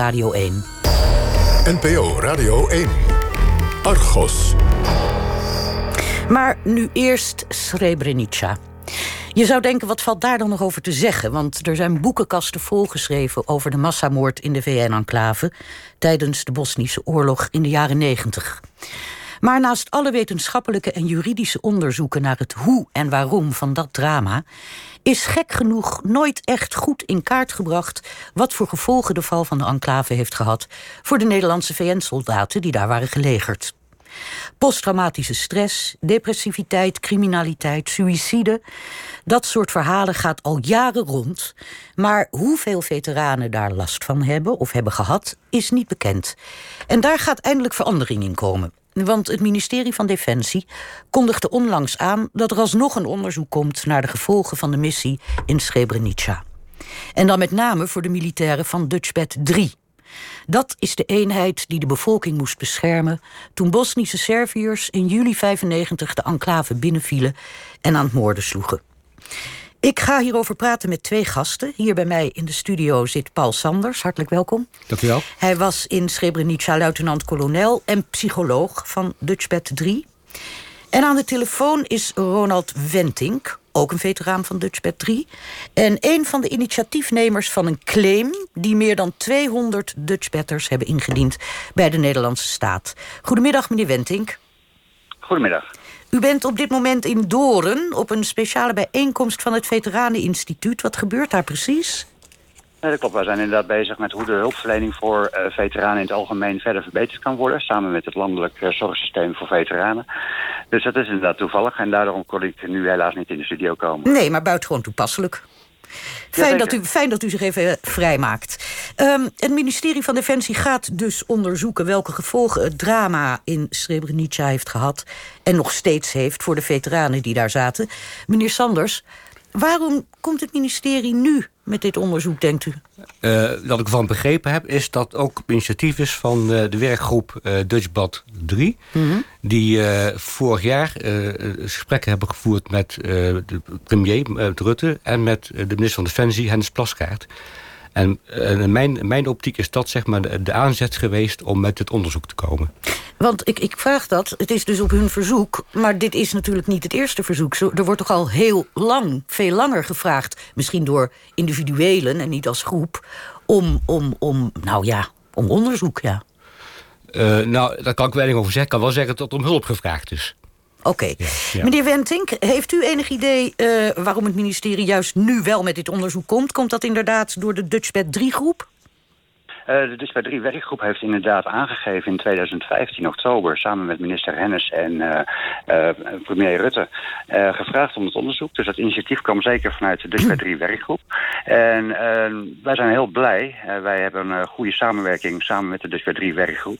Radio 1. NPO Radio 1. Argos. Maar nu eerst Srebrenica. Je zou denken, wat valt daar dan nog over te zeggen? Want er zijn boekenkasten volgeschreven over de massamoord in de VN-enclave tijdens de Bosnische oorlog in de jaren 90. Maar naast alle wetenschappelijke en juridische onderzoeken naar het hoe en waarom van dat drama, is gek genoeg nooit echt goed in kaart gebracht wat voor gevolgen de val van de enclave heeft gehad voor de Nederlandse VN-soldaten die daar waren gelegerd. Posttraumatische stress, depressiviteit, criminaliteit, suïcide. Dat soort verhalen gaat al jaren rond. Maar hoeveel veteranen daar last van hebben of hebben gehad, is niet bekend. En daar gaat eindelijk verandering in komen. Want het ministerie van Defensie kondigde onlangs aan dat er alsnog een onderzoek komt naar de gevolgen van de missie in Srebrenica. En dan met name voor de militairen van Dutchbed 3. Dat is de eenheid die de bevolking moest beschermen toen Bosnische Serviërs in juli 95 de enclave binnenvielen en aan het moorden sloegen. Ik ga hierover praten met twee gasten. Hier bij mij in de studio zit Paul Sanders. Hartelijk welkom. Dank u wel. Hij was in Srebrenica luitenant-kolonel en psycholoog van Dutchbed 3. En aan de telefoon is Ronald Wentink, ook een veteraan van Dutchbed 3. En een van de initiatiefnemers van een claim... die meer dan 200 Dutchbetters hebben ingediend bij de Nederlandse staat. Goedemiddag, meneer Wentink. Goedemiddag. U bent op dit moment in Doren op een speciale bijeenkomst van het Veteraneninstituut. Wat gebeurt daar precies? Nee, dat klopt. Wij zijn inderdaad bezig met hoe de hulpverlening voor uh, veteranen in het algemeen verder verbeterd kan worden. Samen met het landelijk uh, zorgsysteem voor veteranen. Dus dat is inderdaad toevallig. En daarom kon ik nu helaas niet in de studio komen. Nee, maar buitengewoon toepasselijk. Fijn, dat u, fijn dat u zich even vrijmaakt. Um, het ministerie van Defensie gaat dus onderzoeken welke gevolgen het drama in Srebrenica heeft gehad. En nog steeds heeft voor de veteranen die daar zaten. Meneer Sanders, waarom komt het ministerie nu met dit onderzoek, denkt u? Uh, wat ik van begrepen heb, is dat ook initiatief is van uh, de werkgroep uh, Dutchbad 3. Mm -hmm. Die vorig jaar gesprekken hebben gevoerd met de premier Rutte... en met de minister van Defensie, Hennis Plaskaert. En in mijn, mijn optiek is dat zeg maar de, de aanzet geweest om met dit onderzoek te komen. Want ik, ik vraag dat, het is dus op hun verzoek... maar dit is natuurlijk niet het eerste verzoek. Er wordt toch al heel lang, veel langer gevraagd... misschien door individuelen en niet als groep... om, om, om nou ja, om onderzoek, ja. Uh, nou, daar kan ik weinig over zeggen. Ik kan wel zeggen dat er om hulp gevraagd is. Oké. Okay. Ja, ja. Meneer Wentink, heeft u enig idee uh, waarom het ministerie juist nu wel met dit onderzoek komt? Komt dat inderdaad door de Dutchbed 3-groep? Uh, de Dutchbed 3 werkgroep heeft inderdaad aangegeven in 2015 oktober... samen met minister Hennis en uh, uh, premier Rutte gevraagd om het onderzoek. Dus dat initiatief kwam zeker vanuit de Dutchbed 3 werkgroep. En wij zijn heel blij. wij hebben een goede samenwerking samen met de Dutchbed 3 werkgroep.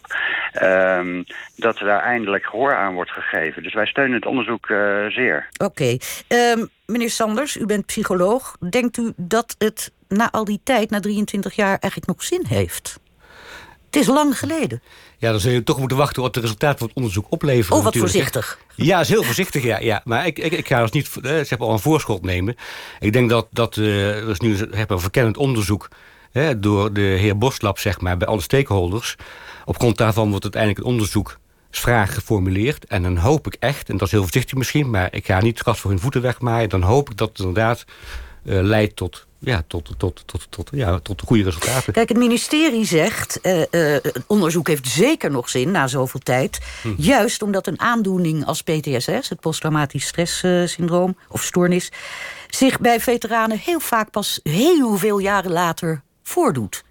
Ehm, dat er daar eindelijk gehoor aan wordt gegeven. Dus wij steunen het onderzoek zeer. Oké. Okay. Um, meneer Sanders, u bent psycholoog. Denkt u dat het na al die tijd, na 23 jaar, eigenlijk nog zin heeft? Het is lang geleden. Ja, dan zul je toch moeten wachten wat de resultaten van het onderzoek opleveren. Oh, wat voorzichtig. Ja, is heel voorzichtig, ja. ja. Maar ik, ik, ik ga dus niet eh, zeg maar, al een voorschot nemen. Ik denk dat, dat uh, er is nu heb een verkennend onderzoek... Hè, door de heer Boslap, zeg maar, bij alle stakeholders. Op grond daarvan wordt uiteindelijk het onderzoek vraag geformuleerd. En dan hoop ik echt, en dat is heel voorzichtig misschien... maar ik ga niet het gas voor hun voeten wegmaaien... dan hoop ik dat het inderdaad uh, leidt tot ja, tot, tot, tot, tot, ja, tot goede resultaten. Kijk, het ministerie zegt, uh, uh, het onderzoek heeft zeker nog zin na zoveel tijd. Hm. Juist omdat een aandoening als PTSS, het posttraumatisch stresssyndroom of stoornis, zich bij veteranen heel vaak pas heel veel jaren later voordoet.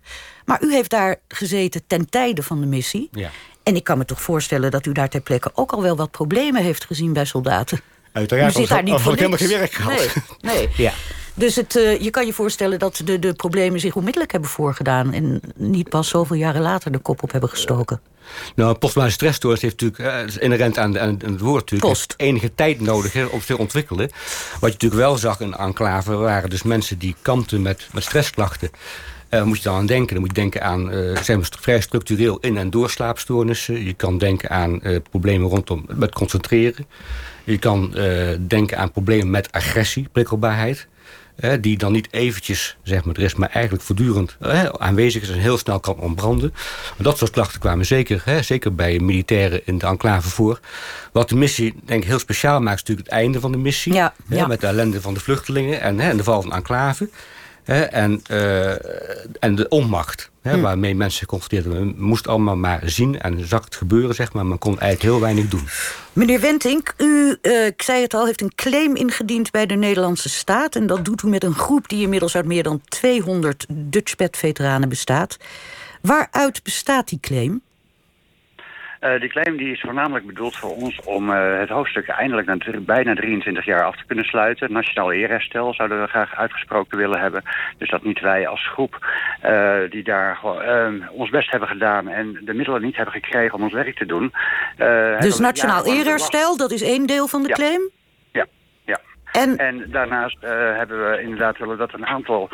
Maar u heeft daar gezeten ten tijde van de missie. Ja. En ik kan me toch voorstellen dat u daar ter plekke ook al wel wat problemen heeft gezien bij soldaten. Uiteraard, u zit daar niet voor helemaal geen werk gehad. Nee, nee. ja. Dus het, uh, je kan je voorstellen dat de, de problemen zich onmiddellijk hebben voorgedaan... en niet pas zoveel jaren later de kop op hebben gestoken. Nou, posttraumatische stressstoornis heeft natuurlijk, uh, is inherent aan, aan, het woord natuurlijk, Post. enige tijd nodig hè, om te ontwikkelen. Wat je natuurlijk wel zag in enclave waren dus mensen die kampten met, met stressklachten. Uh, moet je dan aan denken? Dan moet je denken aan uh, zijn vrij structureel in- en doorslaapstoornissen. Je kan denken aan uh, problemen rondom met concentreren. Je kan denken aan problemen met agressie, prikkelbaarheid. Die dan niet eventjes, zeg maar, er is, maar eigenlijk voortdurend aanwezig is en heel snel kan ontbranden. dat soort klachten kwamen zeker, hè, zeker bij militairen in de enclave voor. Wat de missie, denk ik, heel speciaal maakt, is natuurlijk het einde van de missie. Ja, ja. Met de ellende van de vluchtelingen en, hè, en de val van de enclave. Hè, en, uh, en de onmacht hè, hm. waarmee mensen geconfronteerd werden. Men moest allemaal maar zien en zag het gebeuren, zeg maar. Men kon eigenlijk heel weinig doen. Meneer Wentink, u, uh, ik zei het al, heeft een claim ingediend bij de Nederlandse staat. En dat doet u met een groep die inmiddels uit meer dan 200 Dutchpad-veteranen bestaat. Waaruit bestaat die claim? Uh, die claim die is voornamelijk bedoeld voor ons om uh, het hoofdstuk eindelijk na bijna 23 jaar af te kunnen sluiten. Nationaal eerherstel zouden we graag uitgesproken willen hebben. Dus dat niet wij als groep uh, die daar ons best hebben gedaan en de middelen niet hebben gekregen om ons werk te doen. dus nationaal eerherstel, dat is één deel van de ja. claim? En, en daarnaast hebben we inderdaad willen dat een aantal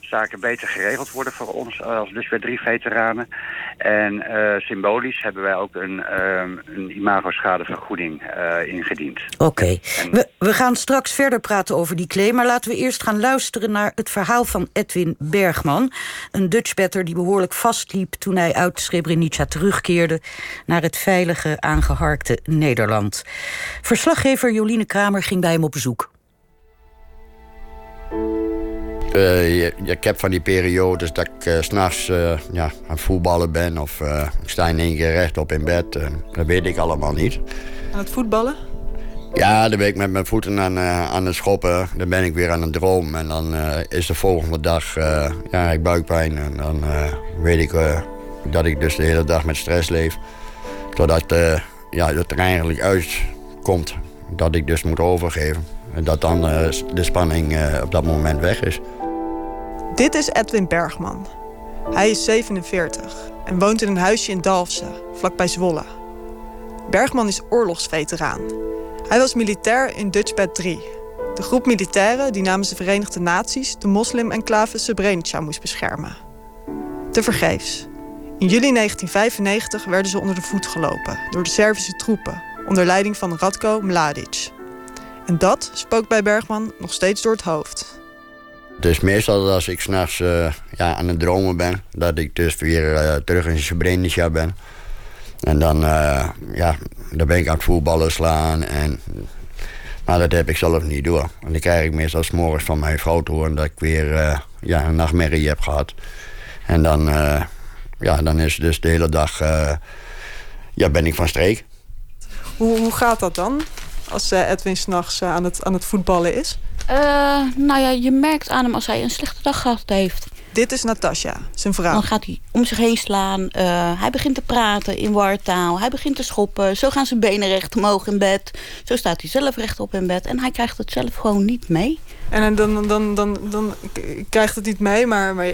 zaken beter geregeld worden voor ons als dus weer drie veteranen. En uh, symbolisch hebben wij ook een, uh, een imago-schadevergoeding ingediend. Oké. Okay. We, we gaan straks verder praten over die claim... maar laten we eerst gaan luisteren naar het verhaal van Edwin Bergman. Een Dutchbatter die behoorlijk vastliep... toen hij uit Srebrenica terugkeerde... naar het veilige, aangeharkte Nederland. Verslaggever Joline Kramer ging bij hem op bezoek. Uh, ik heb van die periodes dat ik uh, s'nachts uh, ja, aan het voetballen ben of ik sta in één keer rechtop in bed. dat weet ik allemaal niet. Aan het voetballen? Ja, dan ben ik met mijn voeten aan, aan het schoppen. Dan ben ik weer aan het droom. En dan is de volgende dag ja, ik buikpijn. En dan weet ik dat ik dus de hele dag met stress leef. Totdat ja, het er eigenlijk uitkomt dat ik dus moet overgeven. En dat dan de spanning op dat moment weg is. Dit is Edwin Bergman. Hij is 47 en woont in een huisje in Dalfsen, vlakbij Zwolle. Bergman is oorlogsveteraan. Hij was militair in Dutchbed 3, de groep militairen die namens de Verenigde Naties de moslim-enclave Srebrenica moest beschermen. Te vergeefs. In juli 1995 werden ze onder de voet gelopen door de Servische troepen onder leiding van Radko Mladic. En dat spookt bij Bergman nog steeds door het hoofd. Dus meestal als ik s'nachts uh, ja, aan het dromen ben, dat ik dus weer uh, terug in Srebrenica ben. En dan, uh, ja, dan ben ik aan het voetballen slaan. En, maar dat heb ik zelf niet door. En dan krijg ik meestal s morgens van mijn vrouw te horen dat ik weer ja, een nachtmerrie heb gehad. En dan, ja, dan is dus de hele dag ja, ben ik van streek. Hoe, gaat dat dan? Als Edwin s'nachts aan, het, aan het voetballen is? Uh, nou ja, je merkt aan hem als hij een slechte dag gehad heeft. Dit is Natasja, zijn vrouw. Dan gaat hij om zich heen slaan. Uh, hij begint te praten in wartaal. Hij begint te schoppen. Zo gaan zijn benen recht omhoog in bed. Zo staat hij zelf rechtop in bed. En hij krijgt het zelf gewoon niet mee. En dan, dan, dan, dan, dan krijgt het niet mee, maar, maar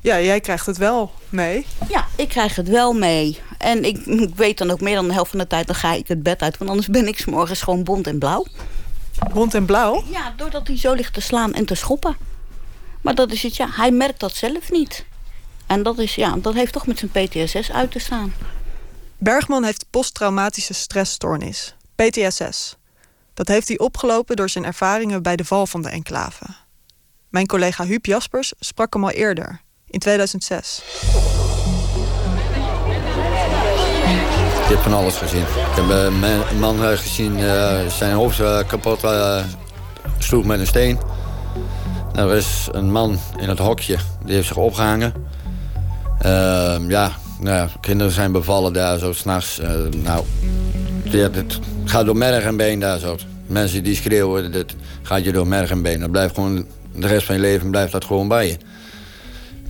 ja, jij krijgt het wel mee. Ja, ik krijg het wel mee. En ik, ik weet dan ook meer dan de helft van de tijd... dan ga ik het bed uit, want anders ben ik s morgens gewoon bont en blauw. Bont en blauw? Ja, doordat hij zo ligt te slaan en te schoppen. Maar dat is het, ja, hij merkt dat zelf niet. En dat, is, ja, dat heeft toch met zijn PTSS uit te staan. Bergman heeft posttraumatische stressstoornis, PTSS. Dat heeft hij opgelopen door zijn ervaringen bij de val van de enclave. Mijn collega Huub Jaspers sprak hem al eerder, in 2006. Ik heb van alles gezien. Ik heb een man gezien, uh, zijn hoofd uh, kapot sloeg met een steen. Er is een man in het hokje, die heeft zich opgehangen. Ehm, ja, nou ja, kinderen zijn bevallen daar zo s'nachts. nou, ja, het gaat door merg en been daar zo. Mensen die schreeuwen, dit gaat je door merg en been. Dat blijft gewoon, de rest van je leven blijft dat gewoon bij je.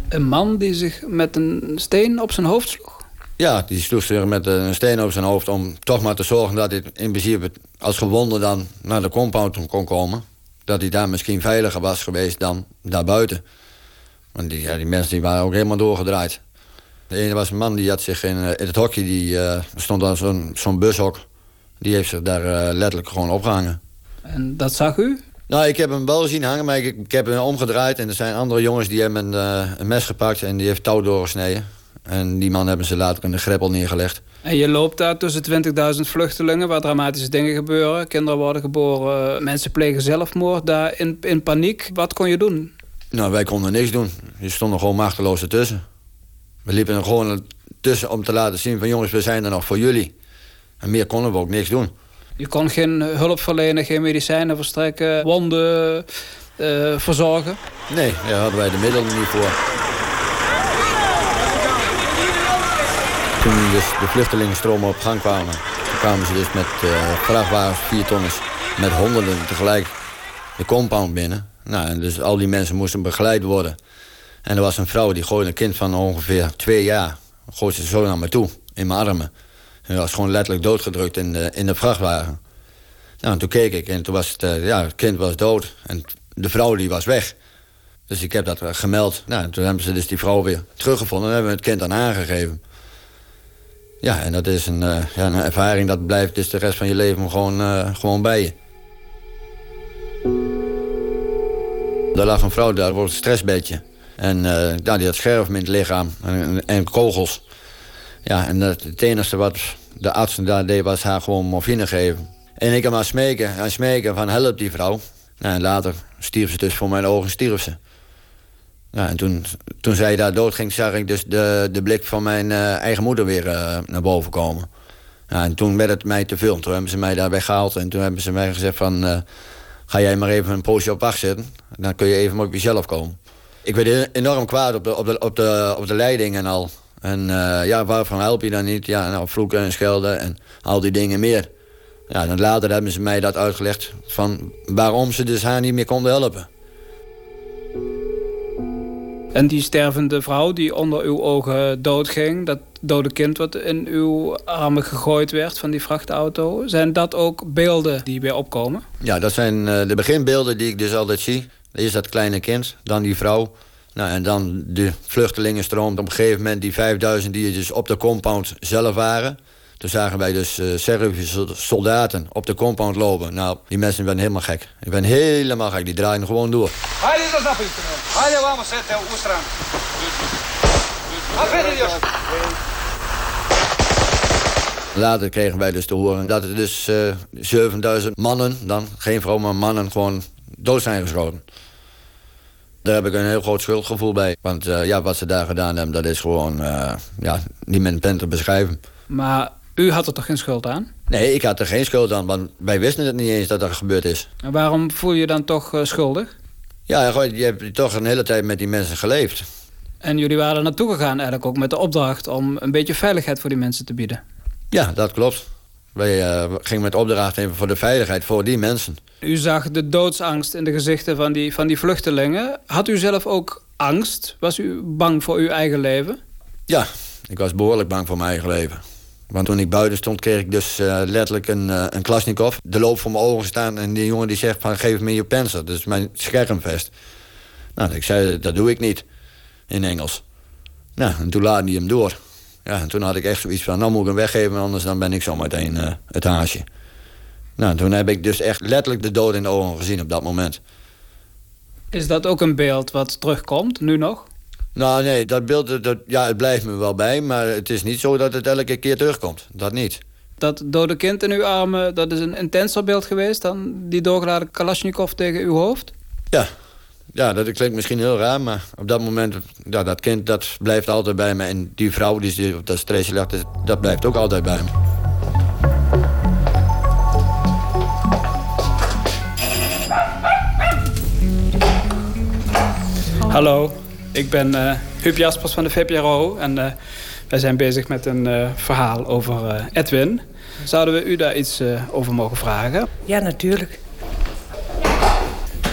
Een man die zich met een steen op zijn hoofd sloeg? Ja, die sloeg zich met een steen op zijn hoofd om toch maar te zorgen dat hij in principe als gewonde dan naar de compound kon komen. Dat hij daar misschien veiliger was geweest dan daarbuiten. Want die, ja, die mensen die waren ook helemaal doorgedraaid. De ene was een man die had zich in, in het hokje, die uh, stond dan zo'n zo'n bushok. Die heeft zich daar uh, letterlijk gewoon opgehangen. En dat zag u? Nou, ik heb hem wel zien hangen, maar ik, ik heb hem omgedraaid. En er zijn andere jongens die hebben een, uh, een mes gepakt en die heeft touw doorgesneden. En die man hebben ze later in de greppel neergelegd. En je loopt daar tussen 20.000 vluchtelingen waar dramatische dingen gebeuren. Kinderen worden geboren, mensen plegen zelfmoord. Daar in, in paniek. Wat kon je doen? Nou, wij konden niks doen. Je stonden gewoon machteloos ertussen. We liepen er gewoon tussen om te laten zien van jongens, we zijn er nog voor jullie. En meer konden we ook niks doen. Je kon geen hulp verlenen, geen medicijnen verstrekken, wonden uh, verzorgen? Nee, daar hadden wij de middelen niet voor. Toen dus de vluchtelingenstromen op gang kwamen... kwamen ze dus met uh, vrachtwagens, vier tonners... met honderden tegelijk de compound binnen. Nou, en dus al die mensen moesten begeleid worden. En er was een vrouw die gooide een kind van ongeveer twee jaar... gooide ze zo naar me toe, in mijn armen. En was gewoon letterlijk doodgedrukt in de, in de vrachtwagen. Nou, en toen keek ik en toen was het, uh, ja, het kind was dood. En de vrouw die was weg. Dus ik heb dat gemeld. Nou, toen hebben ze dus die vrouw weer teruggevonden... en hebben we het kind dan aangegeven. Ja, en dat is een, uh, ja, een ervaring dat blijft dus de rest van je leven gewoon, uh, gewoon bij je. Daar lag een vrouw, daar wordt een stressbedje. En uh, die had scherven in het lichaam en, en kogels. Ja, en dat, het enige wat de arts daar deed was haar gewoon morfine geven. En ik heb maar smeken en smeken van help die vrouw. Nou, en later stierf ze dus voor mijn ogen, stierf ze. Ja, en toen, toen zij daar dood ging, zag ik dus de, de blik van mijn uh, eigen moeder weer uh, naar boven komen. Ja, en toen werd het mij te veel. Toen hebben ze mij daar weggehaald en toen hebben ze mij gezegd van... Uh, ga jij maar even een poosje op wacht zitten. Dan kun je even op jezelf komen. Ik werd enorm kwaad op de, op de, op de, op de leiding en al. En ja, waarvan help je dan niet? Ja, nou, vloeken en schelden en al die dingen meer. Ja, dan later hebben ze mij dat uitgelegd van waarom ze dus haar niet meer konden helpen. En die stervende vrouw die onder uw ogen doodging... dat dode kind wat in uw armen gegooid werd van die vrachtauto... zijn dat ook beelden die weer opkomen? Ja, dat zijn uh, de beginbeelden die ik dus altijd zie. Eerst dat kleine kind, dan die vrouw... Nou, en dan de vluchtelingenstroom. Op een gegeven moment die 5000 die dus op de compound zelf waren... Toen zagen wij dus uh, Servische soldaten op de compound lopen. Nou, die mensen werden helemaal gek. Ik ben helemaal gek. Die draaien gewoon door. Later kregen wij dus te horen dat er dus uh, 7000 mannen, dan geen vrouwen, maar mannen, gewoon dood zijn geschoten. Daar heb ik een heel groot schuldgevoel bij. Want uh, ja, wat ze daar gedaan hebben, dat is gewoon uh, ja, niet met een pen te beschrijven. Maar u had er toch geen schuld aan? Nee, ik had er geen schuld aan, want wij wisten het niet eens dat er gebeurd is. En waarom voel je je dan toch uh, schuldig? Ja, je hebt toch een hele tijd met die mensen geleefd. En jullie waren er naartoe gegaan eigenlijk ook met de opdracht... om een beetje veiligheid voor die mensen te bieden? Ja, dat klopt. Wij uh, gingen met opdracht even voor de veiligheid voor die mensen. U zag de doodsangst in de gezichten van die, van die vluchtelingen. Had u zelf ook angst? Was u bang voor uw eigen leven? Ja, ik was behoorlijk bang voor mijn eigen leven. Want toen ik buiten stond, kreeg ik dus uh, letterlijk een, uh, een Klasnikov. De loop voor mijn ogen staan en die jongen die zegt van geef me je pencil. Dus mijn schermvest. Nou, ik zei, dat doe ik niet. In Engels. Nou, en toen laadde hij hem door. Ja, en toen had ik echt zoiets van, nou moet ik hem weggeven... anders dan ben ik zo meteen uh, het haasje. Nou, toen heb ik dus echt letterlijk de dood in de ogen gezien op dat moment. Is dat ook een beeld wat terugkomt, nu nog? Nou nee, dat beeld, dat, ja, het blijft me wel bij... maar het is niet zo dat het elke keer terugkomt. Dat niet. Dat dode kind in uw armen, dat is een intenser beeld geweest... dan die doorgeladen Kalashnikov tegen uw hoofd? Ja. Ja, dat klinkt misschien heel raar, maar op dat moment... Ja, dat kind, dat blijft altijd bij me. En die vrouw die op dat stressje ligt, dat blijft ook altijd bij me. Hallo. Ik ben uh, Huub Jaspers van de VPRO en uh, wij zijn bezig met een uh, verhaal over Edwin. Zouden we u daar iets over mogen vragen? Ja, natuurlijk.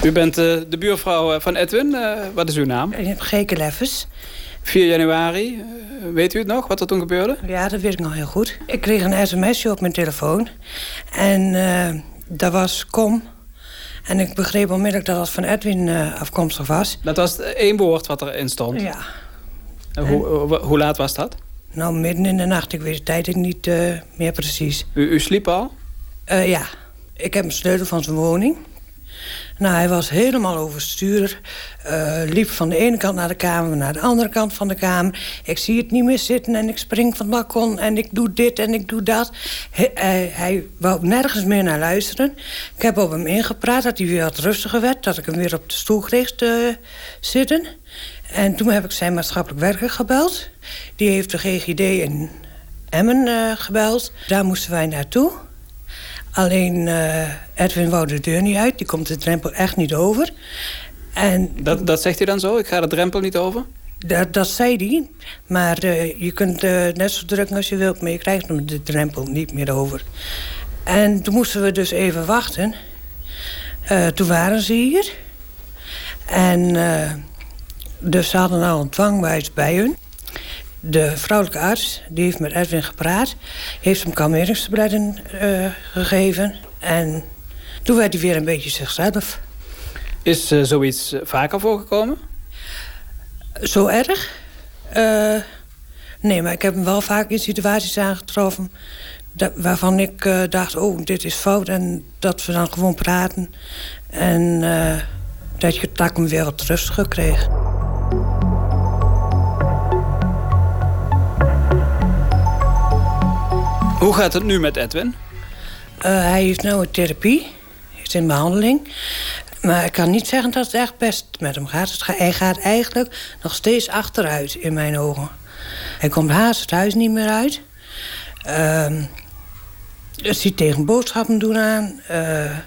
U bent de buurvrouw van Edwin. wat is uw naam? Geke Leffes. 4 januari, weet u het nog, wat er toen gebeurde? Ja, dat weet ik nog heel goed. Ik kreeg een sms'je op mijn telefoon. En dat was kom en ik begreep onmiddellijk dat dat van Edwin uh, afkomstig was. Dat was één woord wat erin stond? Ja. En hoe, hoe laat was dat? Nou, midden in de nacht. Ik weet de tijd niet uh, meer precies. U, u sliep al? Uh, ja. Ik heb een sleutel van zijn woning. Nou, hij was helemaal overstuur. Uh, liep van de ene kant naar de kamer, naar de andere kant van de kamer. Ik zie het niet meer zitten en ik spring van het balkon en ik doe dit en ik doe dat. Hij, hij, wou nergens meer naar luisteren. Ik heb op hem ingepraat dat hij weer wat rustiger werd. Dat ik hem weer op de stoel kreeg te zitten. En toen heb ik zijn maatschappelijk werker gebeld. Die heeft de GGD in Emmen uh, gebeld. Daar moesten wij naartoe. Alleen uh, Edwin wou de deur niet uit. Die komt de drempel echt niet over. En, dat, dat zegt hij dan zo? Ik ga de drempel niet over? Dat, dat zei hij. Maar uh, je kunt uh, net zo drukken als je wilt... maar je krijgt hem de drempel niet meer over. En toen moesten we dus even wachten. toen waren ze hier. En dus ze hadden al een dwangwijs bij hun. De vrouwelijke arts die heeft met Edwin gepraat. Heeft hem kalmeringstabletten uh, gegeven. En toen werd hij weer een beetje zichzelf. Is uh, zoiets eh, vaker voorgekomen? Zo erg? Uh, nee, maar ik heb hem wel vaak in situaties aangetroffen... Dat, waarvan ik dacht, oh, dit is fout. En dat we dan gewoon praten. En dat, je, hem weer wat kreeg. Hoe gaat het nu met Edwin? Uh, hij heeft nu een therapie. Is in behandeling. Maar ik kan niet zeggen dat het echt best met hem gaat. Hij gaat eigenlijk nog steeds achteruit in mijn ogen. Hij komt haast het huis niet meer uit. Uh, ziet tegen boodschappen doen aan. Uh,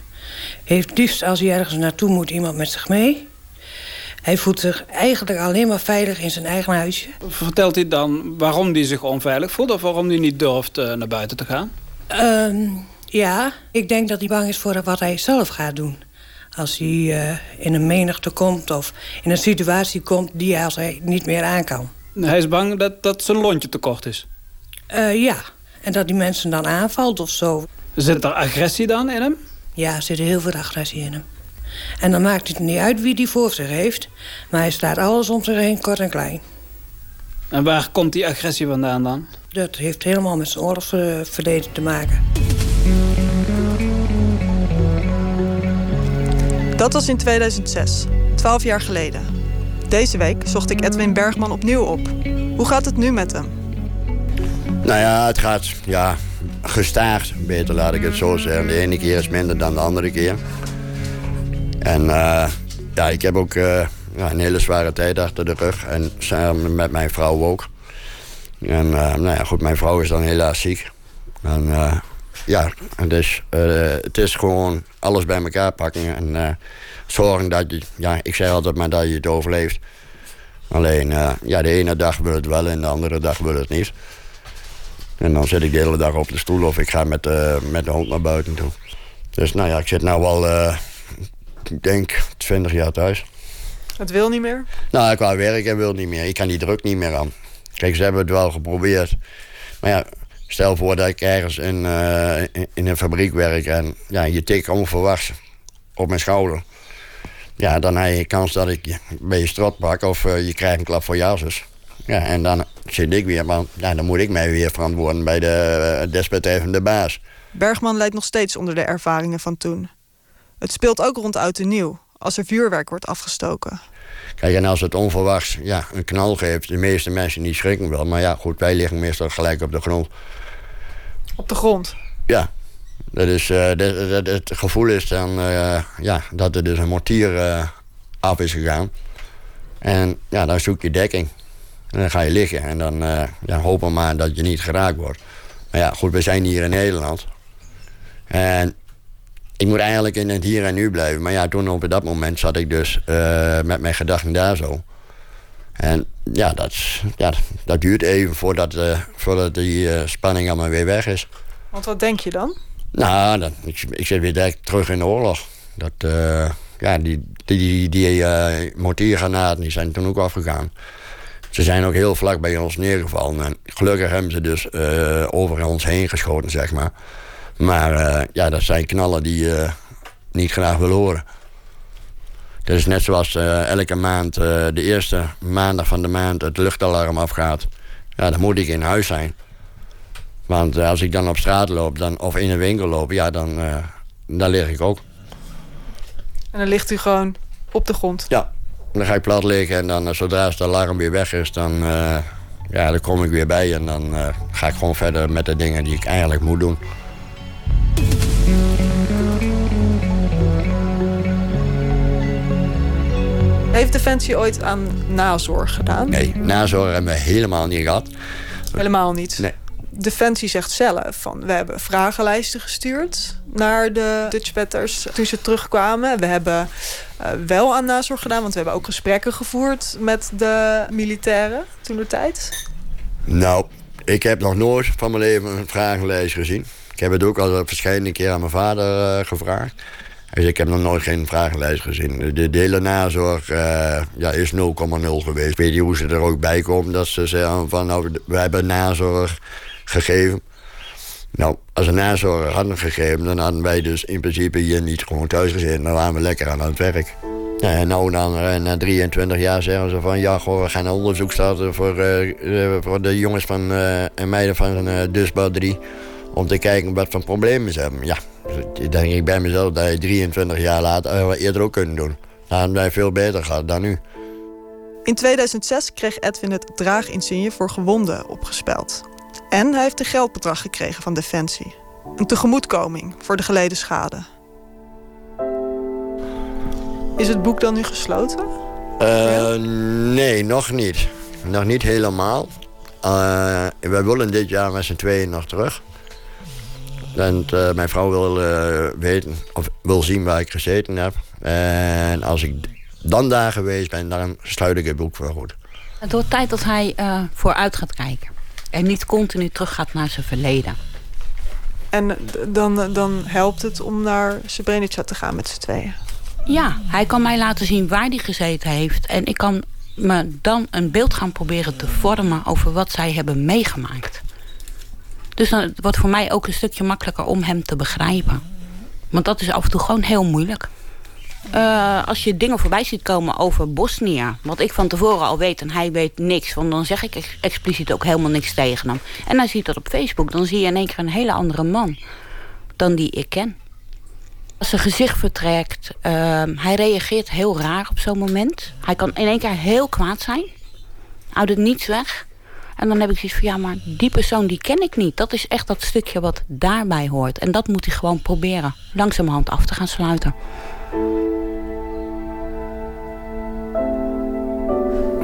heeft liefst als hij ergens naartoe moet iemand met zich mee. Hij voelt zich eigenlijk alleen maar veilig in zijn eigen huisje. Vertelt hij dan waarom hij zich onveilig voelt... of waarom hij niet durft uh, naar buiten te gaan? Uh, ja, ik denk dat hij bang is voor wat hij zelf gaat doen. Als hij uh, in een menigte komt of in een situatie komt... die hij als hij niet meer aan kan. Hij is bang dat, dat zijn lontje te kort is? Uh, ja, en dat die mensen dan aanvalt of zo. Zit er agressie dan in hem? Ja, er zit heel veel agressie in hem. En dan maakt het niet uit wie die voor zich heeft. Maar hij staat alles om zich heen kort en klein. En waar komt die agressie vandaan dan? Dat heeft helemaal met zijn oorlogsverleden te maken. Dat was in 2006, 12 jaar geleden. Deze week zocht ik Edwin Bergman opnieuw op. Hoe gaat het nu met hem? Nou ja, het gaat ja, gestaagd, beter laat ik het zo zeggen. De ene keer is minder dan de andere keer. En uh, ja, ik heb ook uh, ja, een hele zware tijd achter de rug. En samen met mijn vrouw ook. En uh, nou ja, goed, mijn vrouw is dan helaas ziek. En ja, dus, het is gewoon alles bij elkaar pakken. En zorgen dat je, ja, ik zeg altijd maar dat je het overleeft. Alleen, ja, de ene dag wil het wel en de andere dag wil het niet. En dan zit ik de hele dag op de stoel of ik ga met, met de hond naar buiten toe. Dus nou ja, ik zit nou wel ik denk 20 jaar thuis. Het wil niet meer? Nou, qua werken wil niet meer. Ik kan die druk niet meer aan. Kijk, ze hebben het wel geprobeerd. Maar ja, stel voor dat ik ergens in, uh, in een fabriek werk... en ja, je tik onverwachts op mijn schouder. Ja, dan heb je kans dat ik bij je strot pak of uh, je krijgt een klap voor je Ja, en dan zit ik weer, maar ja, dan moet ik mij weer verantwoorden bij de uh, desbetreffende baas. Bergman leidt nog steeds onder de ervaringen van toen. Het speelt ook rond oud en nieuw, als er vuurwerk wordt afgestoken. Kijk, en als het onverwachts ja, een knal geeft, de meeste mensen die schrikken wel. Maar ja, goed, wij liggen meestal gelijk op de grond. Op de grond? Ja. Dat is, uh, dat, dat, het gevoel is dan uh, ja, dat er dus een mortier uh, af is gegaan. En ja, dan zoek je dekking. En dan ga je liggen en dan ja, hopen maar dat je niet geraakt wordt. Maar ja, goed, we zijn hier in Nederland. En ik moet eigenlijk in het hier en nu blijven. Maar ja, toen op dat moment zat ik dus uh, met mijn gedachten daar zo. En ja, dat, ja, dat duurt even voordat, uh, voordat die uh, spanning allemaal weer weg is. Want wat denk je dan? Nou, dan, ik, ik zit weer direct terug in de oorlog. Dat, ja, die, die, die, die mortiergranaten die zijn toen ook afgegaan. Ze zijn ook heel vlak bij ons neergevallen. En gelukkig hebben ze dus over ons heen geschoten, zeg maar. Maar uh, ja, dat zijn knallen die je uh, niet graag wil horen. Dat is net zoals uh, elke maand, de eerste maandag van de maand, het luchtalarm afgaat. Ja, dan moet ik in huis zijn. Want als ik dan op straat loop dan, of in een winkel loop, ja, dan, dan lig ik ook. En dan ligt u gewoon op de grond? Ja, dan ga ik plat liggen en dan zodra het alarm weer weg is, dan, ja, dan kom ik weer bij en dan ga ik gewoon verder met de dingen die ik eigenlijk moet doen. Heeft Defensie ooit aan nazorg gedaan? Nee, nazorg hebben we helemaal niet gehad. Helemaal niet? Nee. Defensie zegt zelf van we hebben vragenlijsten gestuurd naar de Dutchbatters toen ze terugkwamen. We hebben uh, wel aan nazorg gedaan, want we hebben ook gesprekken gevoerd met de militairen toen de tijd. Nou, ik heb nog nooit van mijn leven een vragenlijst gezien. Ik heb het ook al verschillende keer aan mijn vader uh, gevraagd. Dus ik heb nog nooit geen vragenlijst gezien. De, hele nazorg uh, ja, is 0,0 geweest. Ik weet niet hoe ze er ook bij komen dat ze zeggen van nou, we hebben nazorg gegeven. Nou, als we nazorg hadden gegeven, dan hadden wij dus in principe hier niet gewoon thuis gezeten. Dan waren we lekker aan het werk. En nou dan, uh, na 23 jaar zeggen ze van ja, goh, we gaan een onderzoek starten voor, voor de jongens van, en meiden van uh, Dusba 3. Om te kijken wat voor problemen ze hebben. Ja, ik denk ik bij mezelf dat je 23 jaar later eerder ook kunnen doen. Dan hadden wij veel beter gehad dan nu. In 2006 kreeg Edwin het draaginsigne voor gewonden opgespeld. En hij heeft een geldbedrag gekregen van Defensie. Een tegemoetkoming voor de geleden schade. Is het boek dan nu gesloten? Uh, nee, nog niet. Nog niet helemaal. Uh, wij willen dit jaar met z'n tweeën nog terug. En uh, mijn vrouw wil weten of wil zien waar ik gezeten heb. En als ik dan daar geweest ben, dan sluit ik het boek voor goed. Het wordt tijd dat hij vooruit gaat kijken. En niet continu terug gaat naar zijn verleden. En dan, dan helpt het om naar Srebrenica te gaan met z'n tweeën? Ja, hij kan mij laten zien waar hij gezeten heeft. En ik kan me dan een beeld gaan proberen te vormen... over wat zij hebben meegemaakt. Dus dan wordt voor mij ook een stukje makkelijker om hem te begrijpen. Want dat is af en toe gewoon heel moeilijk. Uh, als je dingen voorbij ziet komen over Bosnië... wat ik van tevoren al weet en hij weet niks... want dan zeg ik expliciet ook helemaal niks tegen hem. En hij ziet dat op Facebook, dan zie je in één keer een hele andere man... dan die ik ken. Als zijn gezicht vertrekt, uh, hij reageert heel raar op zo'n moment. Hij kan in één keer heel kwaad zijn. Houdt het niets weg. En dan heb ik zoiets van, ja, maar die persoon die ken ik niet. Dat is echt dat stukje wat daarbij hoort. En dat moet hij gewoon proberen langzamerhand af te gaan sluiten.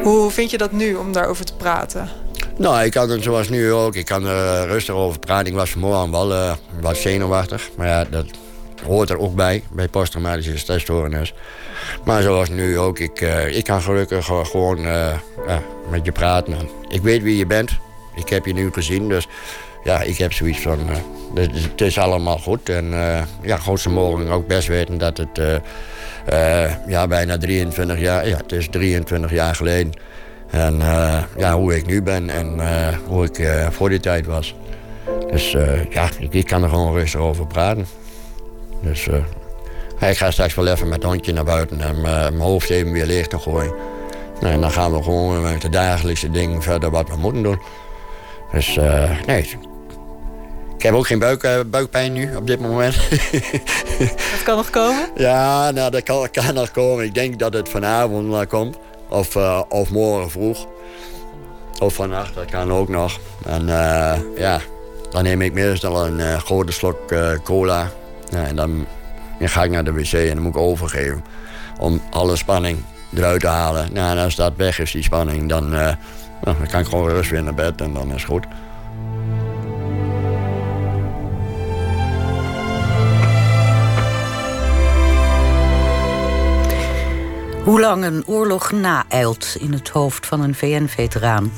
Hoe vind je dat nu om daarover te praten? Nou, ik kan het zoals nu ook. Ik kan er rustig over praten. Ik was vanmorgen wel uh, wat zenuwachtig. Maar ja, dat hoort er ook bij, bij posttraumatische stressstoornis. Maar zoals nu ook, ik, uh, ik kan gelukkig gewoon uh, ja, met je praten. Ik weet wie je bent. Ik heb je nu gezien, dus ja, ik heb zoiets van... Uh, het is allemaal goed. En ja, gewoon ze mogen ook best weten dat het... ja, bijna 23 jaar... Ja, het is 23 jaar geleden. En ja, hoe ik nu ben en hoe ik voor die tijd was. Dus ja, ik, ik, kan er gewoon rustig over praten. Dus ik ga straks wel even met het hondje naar buiten en mijn hoofd even weer leeg te gooien. Nou, en dan gaan we gewoon met de dagelijkse dingen verder wat we moeten doen. Dus uh, nee. Ik heb ook geen buik, uh, buikpijn nu op dit moment. dat kan nog komen? Ja, nou, dat kan, kan nog komen. Ik denk dat het vanavond uh, komt. Of, of morgen vroeg. Of vannacht, dat kan ook nog. En ja, dan neem ik meestal een grote slok cola. Ja, en dan dan ga ik naar de wc en dan moet ik overgeven. Om alle spanning eruit te halen. Nou, als dat weg is, die spanning, dan, uh, nou, dan kan ik gewoon rustig weer naar bed en dan is het goed. Hoe lang een oorlog naeilt in het hoofd van een VN-veteraan.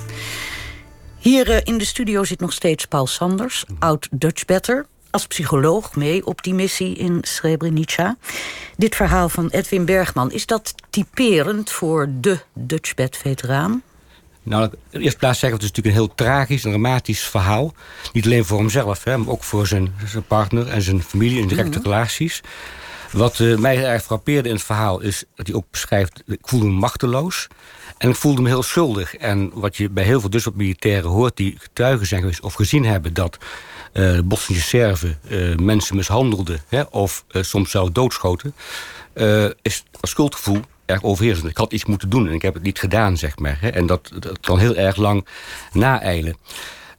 Hier uh, in de studio zit nog steeds Paul Sanders, oud Dutchbatter als psycholoog mee op die missie in Srebrenica. Dit verhaal van Edwin Bergman, is dat typerend voor de Dutchbed-veteraan? Nou, in eerste plaats zeggen we, het is natuurlijk een heel tragisch en dramatisch verhaal. Niet alleen voor hemzelf, hè, maar ook voor zijn, zijn partner en zijn familie in directe mm relaties. Wat uh, mij erg frappeerde in het verhaal is dat hij ook beschrijft... ik voelde me machteloos en ik voelde me heel schuldig. En wat je bij heel veel dus militairen hoort... die getuigen zijn geweest of gezien hebben... dat Bosnische Serven uh, mensen mishandelden... Hè, of soms zelfs doodschoten... is het schuldgevoel erg overheersend. Ik had iets moeten doen en ik heb het niet gedaan, zeg maar. Hè, en dat, dat kan heel erg lang naeilen.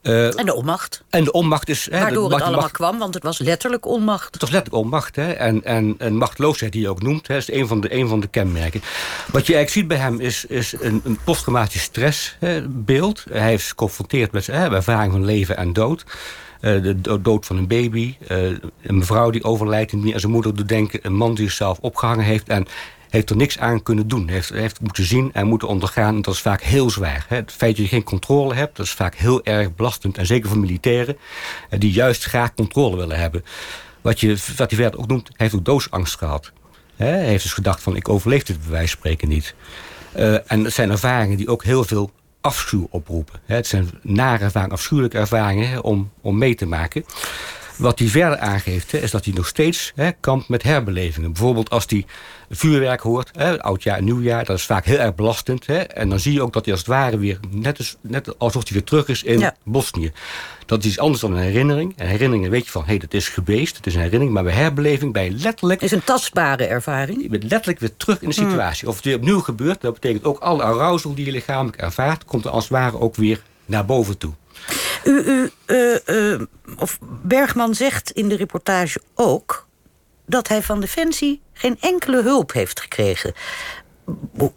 Uh, en de onmacht. En de onmacht is... Waardoor de, het allemaal kwam, want het was letterlijk onmacht. Het was letterlijk onmacht. Hè? En, en, en machtloosheid die je ook noemt, hè, is een van, de, een van de kenmerken. Wat je eigenlijk ziet bij hem is, is een, een stressbeeld. Hij is geconfronteerd met zijn ervaring van leven en dood. Uh, de dood van een baby. Uh, een mevrouw die overlijdt en die aan zijn moeder doet denken. Een man die zichzelf opgehangen heeft. En heeft er niks aan kunnen doen. Heeft, heeft moeten zien en moeten ondergaan. En dat is vaak heel zwaar. Hè. Het feit dat je geen controle hebt, dat is vaak heel erg belastend. En zeker voor militairen, eh, die juist graag controle willen hebben. Wat, je, wat hij verder ook noemt, hij heeft ook doodsangst gehad. Hij heeft dus gedacht van, ik overleef dit bij wijze van spreken niet. En dat zijn ervaringen die ook heel veel afschuw oproepen. Het zijn nare ervaringen, afschuwelijke ervaringen om, om mee te maken. Wat hij verder aangeeft, hè, is dat hij nog steeds hè, kampt met herbelevingen. Bijvoorbeeld als hij vuurwerk hoort, hè, oudjaar en nieuwjaar, dat is vaak heel erg belastend. Hè, en dan zie je ook dat hij als het ware weer, net, als, net alsof hij weer terug is in Bosnië. Dat is iets anders dan een herinnering. Een herinnering weet je van, hé, hey, dat is geweest, het is een herinnering. Maar bij herbeleving, bij letterlijk... Het is een tastbare ervaring. Je bent letterlijk weer terug in de hmm. situatie. Of het weer opnieuw gebeurt, dat betekent ook alle arousal die je lichamelijk ervaart... komt er als het ware ook weer naar boven toe. U, u uh, of Bergman zegt in de reportage ook dat hij van Defensie geen enkele hulp heeft gekregen. Hoe,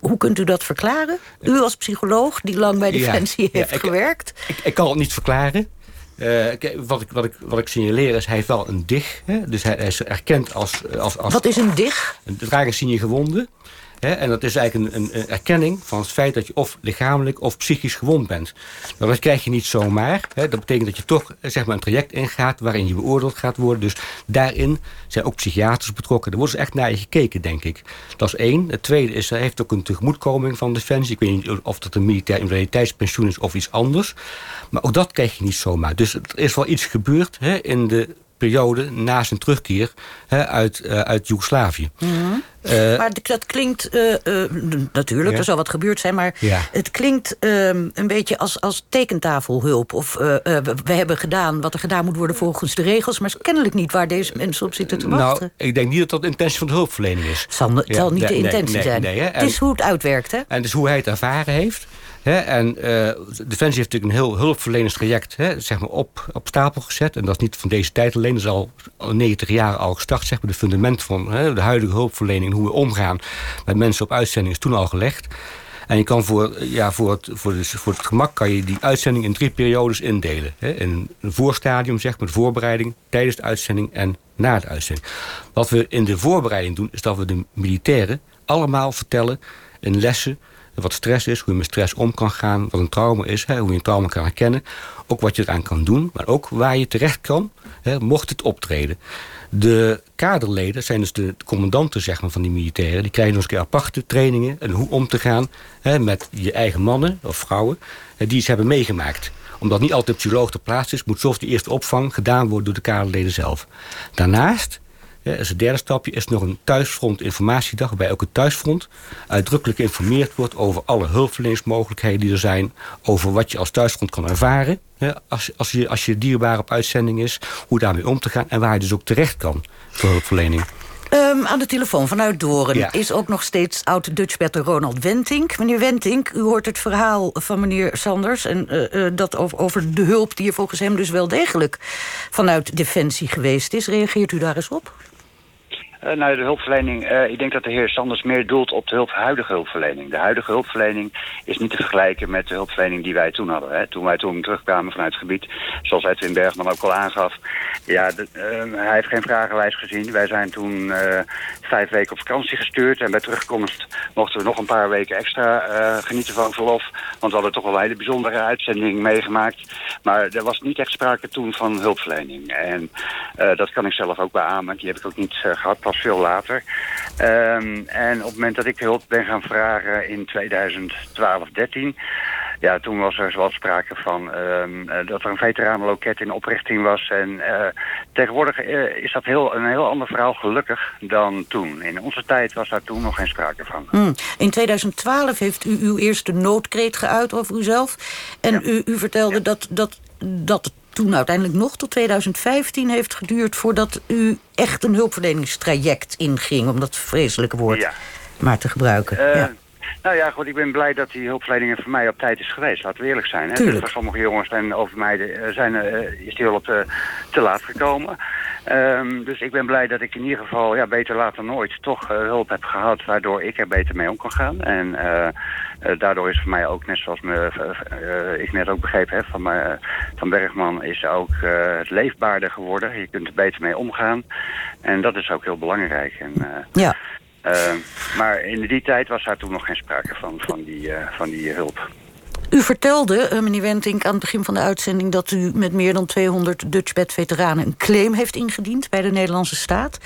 hoe kunt u dat verklaren? U als psycholoog die lang bij Defensie heeft ik, gewerkt. Ik, ik, kan het niet verklaren. Uh, wat, ik, wat, ik, wat ik signaleer is, hij heeft wel een dig. Hè? Dus hij, hij, is erkend als, als, als... Wat is een dig? Een je gewonden en dat is eigenlijk een, een, erkenning van het feit dat je of lichamelijk of psychisch gewond bent. Maar dat krijg je niet zomaar. dat betekent dat je toch zeg maar, een traject ingaat waarin je beoordeeld gaat worden. Dus daarin zijn ook psychiaters betrokken. Er wordt dus echt naar je gekeken, denk ik. Dat is één. Het tweede is, er heeft ook een tegemoetkoming van Defensie. Ik weet niet of dat een militair invaliditeitspensioen is of iets anders. Maar ook dat krijg je niet zomaar. Dus er is wel iets gebeurd in de periode na zijn terugkeer uit, uh, uit Joegoslavië. Mhm. Eh, maar dat klinkt, uh, natuurlijk, er zal wat gebeurd zijn... maar het klinkt ehm, een beetje als, als tekentafelhulp. Of we hebben gedaan wat er gedaan moet worden volgens de regels... maar is kennelijk niet waar deze mensen op zitten te wachten. Nou, ik denk niet dat dat de intentie van de hulpverlening is. Het zal, het zal niet de intentie zijn. het is hoe het uitwerkt, hè? En dus hoe hij het ervaren heeft en uh, Defensie heeft natuurlijk een heel hulpverleningstraject zeg maar op, op stapel gezet. En dat is niet van deze tijd alleen. Dat is al 90 jaar al gestart. Zeg maar, de fundament van de huidige hulpverlening... hoe we omgaan met mensen op uitzending is toen al gelegd. En je kan voor, ja, voor, het, voor, voor het gemak kan je die uitzending in drie periodes indelen. In een voorstadium, zeg maar, de voorbereiding, tijdens de uitzending en na de uitzending. Wat we in de voorbereiding doen, is dat we de militairen allemaal vertellen in lessen wat stress is, hoe je met stress om kan gaan, wat een trauma is, hè, hoe je een trauma kan herkennen. Ook wat je eraan kan doen, maar ook waar je terecht kan, hè, mocht het optreden. De kaderleden zijn dus de commandanten zeg maar, van die militairen. Die krijgen nog eens aparte trainingen en hoe om te gaan hè, met je eigen mannen of vrouwen die iets hebben meegemaakt omdat niet altijd psycholoog ter plaatse is... moet zoals die eerste opvang gedaan worden door de kaderleden zelf. Daarnaast als het derde stapje is nog een thuisfront informatiedag... waarbij ook het thuisfront uitdrukkelijk geïnformeerd wordt... over alle hulpverleningsmogelijkheden die er zijn... over wat je als thuisfront kan ervaren... als, als, je, als je dierbaar op uitzending is... hoe daarmee om te gaan en waar je dus ook terecht kan voor hulpverlening. Um, aan de telefoon vanuit Doren is ook nog steeds oud-Dutchbetter Ronald Wentink. Meneer Wentink, u hoort het verhaal van meneer Sanders... en uh, uh, dat over, over de hulp die er volgens hem dus wel degelijk... vanuit Defensie geweest is. Reageert u daar eens op? Nou, de hulpverlening, uh, ik denk dat de heer Sanders meer doelt op de hulp, huidige hulpverlening. De huidige hulpverlening is niet te vergelijken met de hulpverlening die wij toen hadden. Hè. Toen wij toen terugkwamen vanuit het gebied, zoals Edwin Bergman ook al aangaf. Ja, uh, hij heeft geen vragenlijst gezien. Wij zijn toen vijf weken op vakantie gestuurd. En bij terugkomst mochten we nog een paar weken extra genieten van verlof. Want we hadden toch wel een hele bijzondere uitzending meegemaakt. Maar er was niet echt sprake toen van hulpverlening. En dat kan ik zelf ook beamen. Die heb ik ook niet gehad pas veel later. Um, en op het moment dat ik hulp ben gaan vragen in 2012, 13 ja, toen was er zoals sprake van ehm, dat er een veteranenloket in oprichting was. En tegenwoordig is dat heel, een heel ander verhaal gelukkig dan toen. In onze tijd was daar toen nog geen sprake van. Hmm. In 2012 heeft u uw eerste noodkreet geuit over uzelf. En u, u vertelde dat, dat, dat toen uiteindelijk nog tot 2015 heeft geduurd... voordat u echt een hulpverleningstraject inging... om dat vreselijke woord maar te gebruiken. Uh, ja. Nou ja, goed, ik ben blij dat die hulpverlening voor mij op tijd is geweest. Laten we eerlijk zijn. Hè? Dus voor sommige jongens en over mij eh, zijn, uh, is die hulp te, te laat gekomen. Um, dus ik ben blij dat ik in ieder geval, ja, beter later nooit, toch hulp heb gehad... waardoor ik er beter mee om kan gaan. En daardoor is voor mij ook, net zoals me, ik net ook begrepen heb van, van Bergman... is ook het leefbaarder geworden. Je kunt er beter mee omgaan. En dat is ook heel belangrijk. En, ja. maar in die tijd was daar toen nog geen sprake van, van die, van die hulp. U vertelde, meneer Wentink, aan het begin van de uitzending... dat u met meer dan 200 Dutchbed-veteranen een claim heeft ingediend... bij de Nederlandse staat.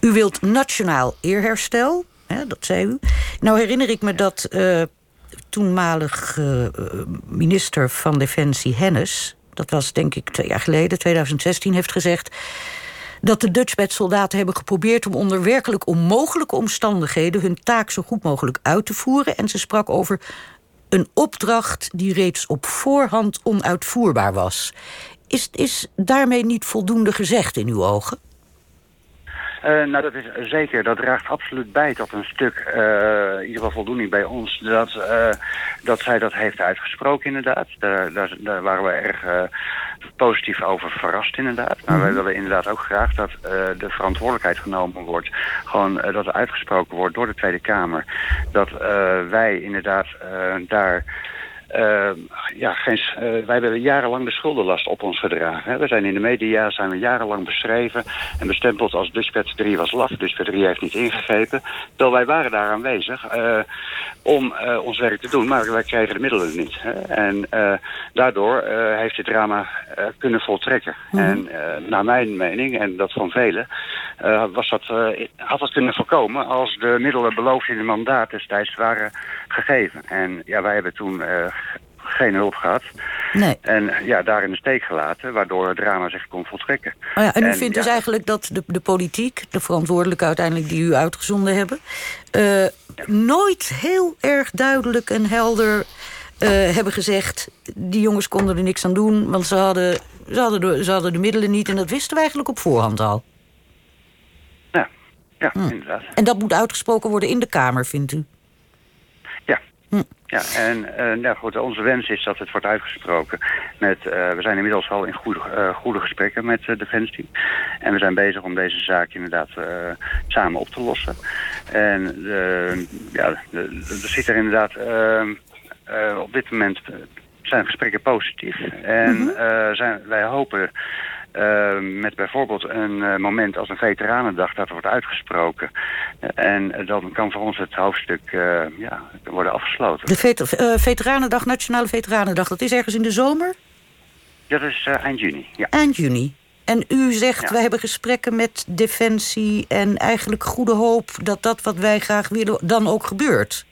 U wilt nationaal eerherstel, hè, dat zei u. Nou herinner ik me dat uh, toenmalig uh, minister van Defensie Hennis... dat was denk ik twee jaar geleden, 2016, heeft gezegd dat de Dutchbed-soldaten hebben geprobeerd om onder werkelijk onmogelijke omstandigheden hun taak zo goed mogelijk uit te voeren. En ze sprak over een opdracht die reeds op voorhand onuitvoerbaar was. Is, is daarmee niet voldoende gezegd in uw ogen? Uh, nou, dat is zeker. Dat draagt absoluut bij tot een stuk, uh, in ieder geval voldoening bij ons, dat, uh, dat zij dat heeft uitgesproken inderdaad. Daar, daar, daar waren we erg positief over verrast inderdaad. Maar wij mhm. willen inderdaad ook graag dat uh, de verantwoordelijkheid genomen wordt. Gewoon uh, dat er uitgesproken wordt door de Tweede Kamer. Dat uh, wij inderdaad daar uh, ja, geen, uh, wij hebben jarenlang de schuldenlast op ons gedragen. Hè. We zijn in de media zijn we jarenlang beschreven en bestempeld als Dutchbed 3 was laf. Dutchbed 3 heeft niet ingegrepen. Terwijl wij waren daar aanwezig uh, om ons werk te doen, maar wij kregen de middelen niet. Hè. En daardoor heeft dit drama kunnen voltrekken. Mm. En naar mijn mening, en dat van velen, was dat, had dat kunnen voorkomen als de middelen beloofd in het mandaat destijds waren gegeven. En ja, wij hebben toen geen hulp gehad. Nee. En ja, daar in de steek gelaten, waardoor het drama zich kon voltrekken. Oh ja, en u vindt dus eigenlijk dat de, de politiek, de verantwoordelijke uiteindelijk die u uitgezonden hebben... Uh, nooit heel erg duidelijk en helder uh, hebben gezegd... die jongens konden er niks aan doen, want ze hadden, ze, hadden de, ze hadden de middelen niet... en dat wisten we eigenlijk op voorhand al. Ja, ja hm. inderdaad. En dat moet uitgesproken worden in de Kamer, vindt u? Ja, en uh, nou goed, onze wens is dat het wordt uitgesproken. Met, uh, we zijn inmiddels al in goede, uh, goede gesprekken met Defensie. En we zijn bezig om deze zaak inderdaad samen op te lossen. En ja, er zit er inderdaad op dit moment zijn gesprekken positief. En -hmm. zijn, wij hopen uh, met bijvoorbeeld een uh, moment als een veteranendag dat wordt uitgesproken. en dan kan voor ons het hoofdstuk ja, worden afgesloten. De vet Veteranendag, Nationale Veteranendag, dat is ergens in de zomer? Dat is eind juni, ja. Eind juni. En u zegt, ja. we hebben gesprekken met Defensie... en eigenlijk goede hoop dat dat wat wij graag willen dan ook gebeurt.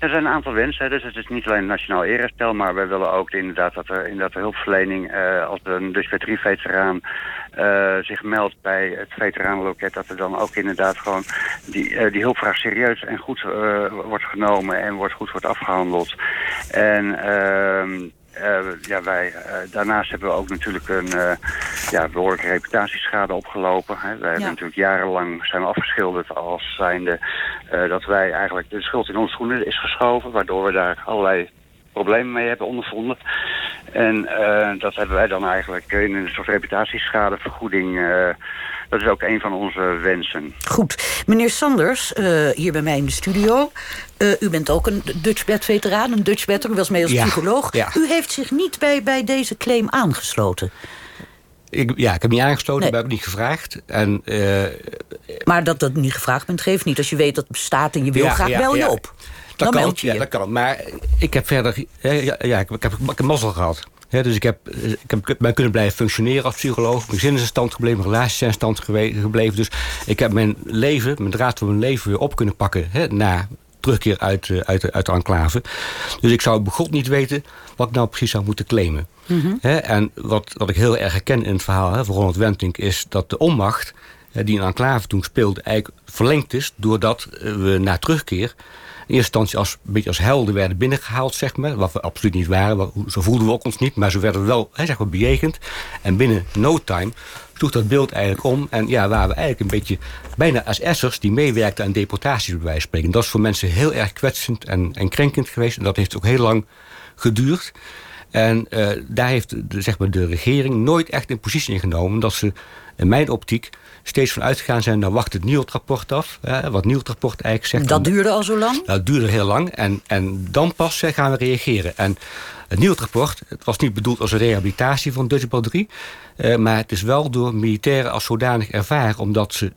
Er zijn een aantal wensen, dus het is niet alleen nationaal eerherstel, maar wij willen ook inderdaad dat er inderdaad de hulpverlening, uh, als een dus veteraan uh, zich meldt bij het veteranenloket, dat er dan ook inderdaad gewoon die, uh, die hulpvraag serieus en goed wordt genomen en wordt goed wordt afgehandeld. En ehm, uh, ja, wij, uh, daarnaast hebben we ook natuurlijk een uh, ja, behoorlijke reputatieschade opgelopen. Hè. Wij hebben natuurlijk jarenlang zijn we afgeschilderd als zijnde dat wij eigenlijk de schuld in onze schoenen is geschoven. Waardoor we daar allerlei problemen mee hebben ondervonden. En dat hebben wij dan eigenlijk in een soort reputatieschadevergoeding dat is ook een van onze wensen. Goed. Meneer Sanders, uh, hier bij mij in de studio. Uh, u bent ook een Dutchbed-veteraan, een Dutchbedder. U was mee als ja, psycholoog. Ja. U heeft zich niet bij, bij deze claim aangesloten. Ik, ja, ik heb niet aangesloten, nee. ik heb niet gevraagd. En, uh, maar dat dat niet gevraagd bent, geeft niet. Als je weet dat het bestaat en je wil ja, graag, bel je op. Dat Dan kan, ja, dat kan. Maar ik heb verder... Ja, ja, ik, heb, ik heb een mazzel gehad. Dus ik, heb, ik heb, ben kunnen blijven functioneren als psycholoog. Mijn gezin is in stand gebleven, mijn relaties zijn in stand gebleven. Dus ik heb mijn leven, mijn draad van mijn leven weer op kunnen pakken. Na terugkeer uit, uh, uit, uit de enclave. Dus ik zou begot niet weten wat ik nou precies zou moeten claimen. Mhm. en wat, wat ik heel erg herken in het verhaal hè, van Ronald Wentink... is dat de onmacht die in enclave toen speelde... eigenlijk verlengd is doordat we na terugkeer eerste instantie als, een beetje als helden werden binnengehaald, zeg maar. Wat we absoluut niet waren. Zo voelden we ook ons niet. Maar zo werden we wel hè, zeg maar, bejegend. En binnen no time sloeg dat beeld eigenlijk om. En ja, waren we eigenlijk een beetje bijna als essers die meewerkten aan deportaties, bij wijze van spreken. Dat is voor mensen heel erg kwetsend en, en krenkend geweest. En dat heeft ook heel lang geduurd. En uh, daar heeft de, zeg maar, de regering nooit echt een positie in genomen dat ze in mijn optiek steeds van uitgegaan zijn... dan wacht het NIOT-rapport af. Hè, wat NIOT-rapport eigenlijk zegt. Dat duurde al zo lang? Dat duurde heel lang. En, en dan pas gaan we reageren. En het NIOT-rapport, het was niet bedoeld als een rehabilitatie van Dutchbal 3... Uh, maar het is wel door militairen als zodanig ervaren... omdat ze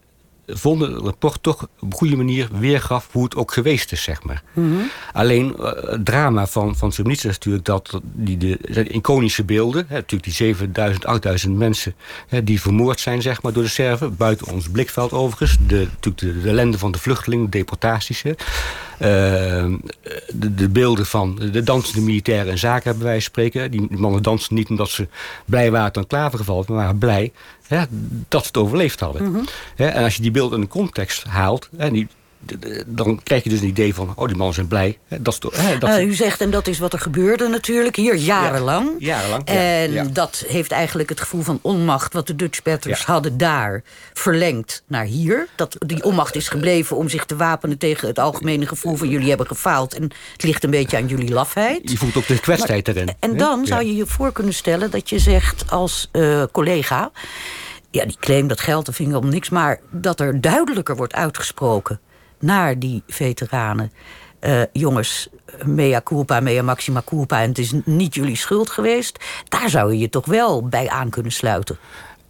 vonden het rapport toch op een goede manier weergaf hoe het ook geweest is, zeg maar. Mhm. Alleen uh, het drama van, van Srebrenica is natuurlijk dat die de, iconische beelden, hè, natuurlijk die 7000, 8000 mensen hè, die vermoord zijn, zeg maar, door de Serven, buiten ons blikveld overigens, de, natuurlijk de, de ellende van de vluchtelingen, de deportaties, hè. Uh, de, de, beelden van de dansende militairen en zaken hebben wij spreken. Die mannen dansen niet omdat ze blij waren aan klavergeval, maar waren blij hè, dat ze het overleefd hadden. Mhm. Hè, en als je die beelden in de context haalt... Hè, die, dan krijg je dus een idee van, oh, die mannen zijn blij. Dat is toch, hè, dat Uh, u zegt, en dat is wat er gebeurde natuurlijk, hier jarenlang. Ja, jarenlang, ja, En ja. dat heeft eigenlijk het gevoel van onmacht... wat de Dutch Batters hadden daar, verlengd naar hier. Dat, die onmacht is gebleven om zich te wapenen tegen het algemene gevoel... van jullie hebben gefaald en het ligt een beetje aan jullie lafheid. Je voelt ook de kwetsheid erin. En dan zou je je voor kunnen stellen dat je zegt als eh, collega... ja, die claim dat geld, dat vind ik om niks... maar dat er duidelijker wordt uitgesproken naar die veteranen. Eh, jongens, mea culpa, mea maxima culpa... en het is niet jullie schuld geweest. Daar zou je je toch wel bij aan kunnen sluiten.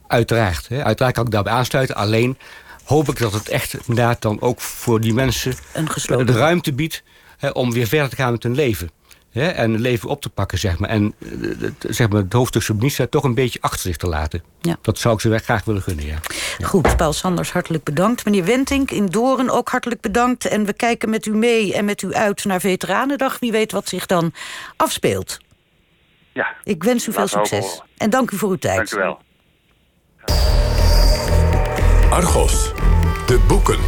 Uiteraard. Hè. Uiteraard kan ik daarbij aansluiten. Alleen hoop ik dat het echt inderdaad dan ook voor die mensen... Een gesloten- de ruimte biedt hè, om weer verder te gaan met hun leven. Hè, en het leven op te pakken, zeg maar. En eh, het, zeg maar, het hoofdstuk Srebrenica toch een beetje achter zich te laten. Ja. Dat zou ik ze wel graag willen gunnen, ja. Goed, Paul Sanders, hartelijk bedankt. Meneer Wentink in Doren ook hartelijk bedankt. En we kijken met u mee en met u uit naar Veteranendag. Wie weet wat zich dan afspeelt. Ja. Ik wens u veel succes. En dank u voor uw tijd. Dank u wel. Argos. De boeken.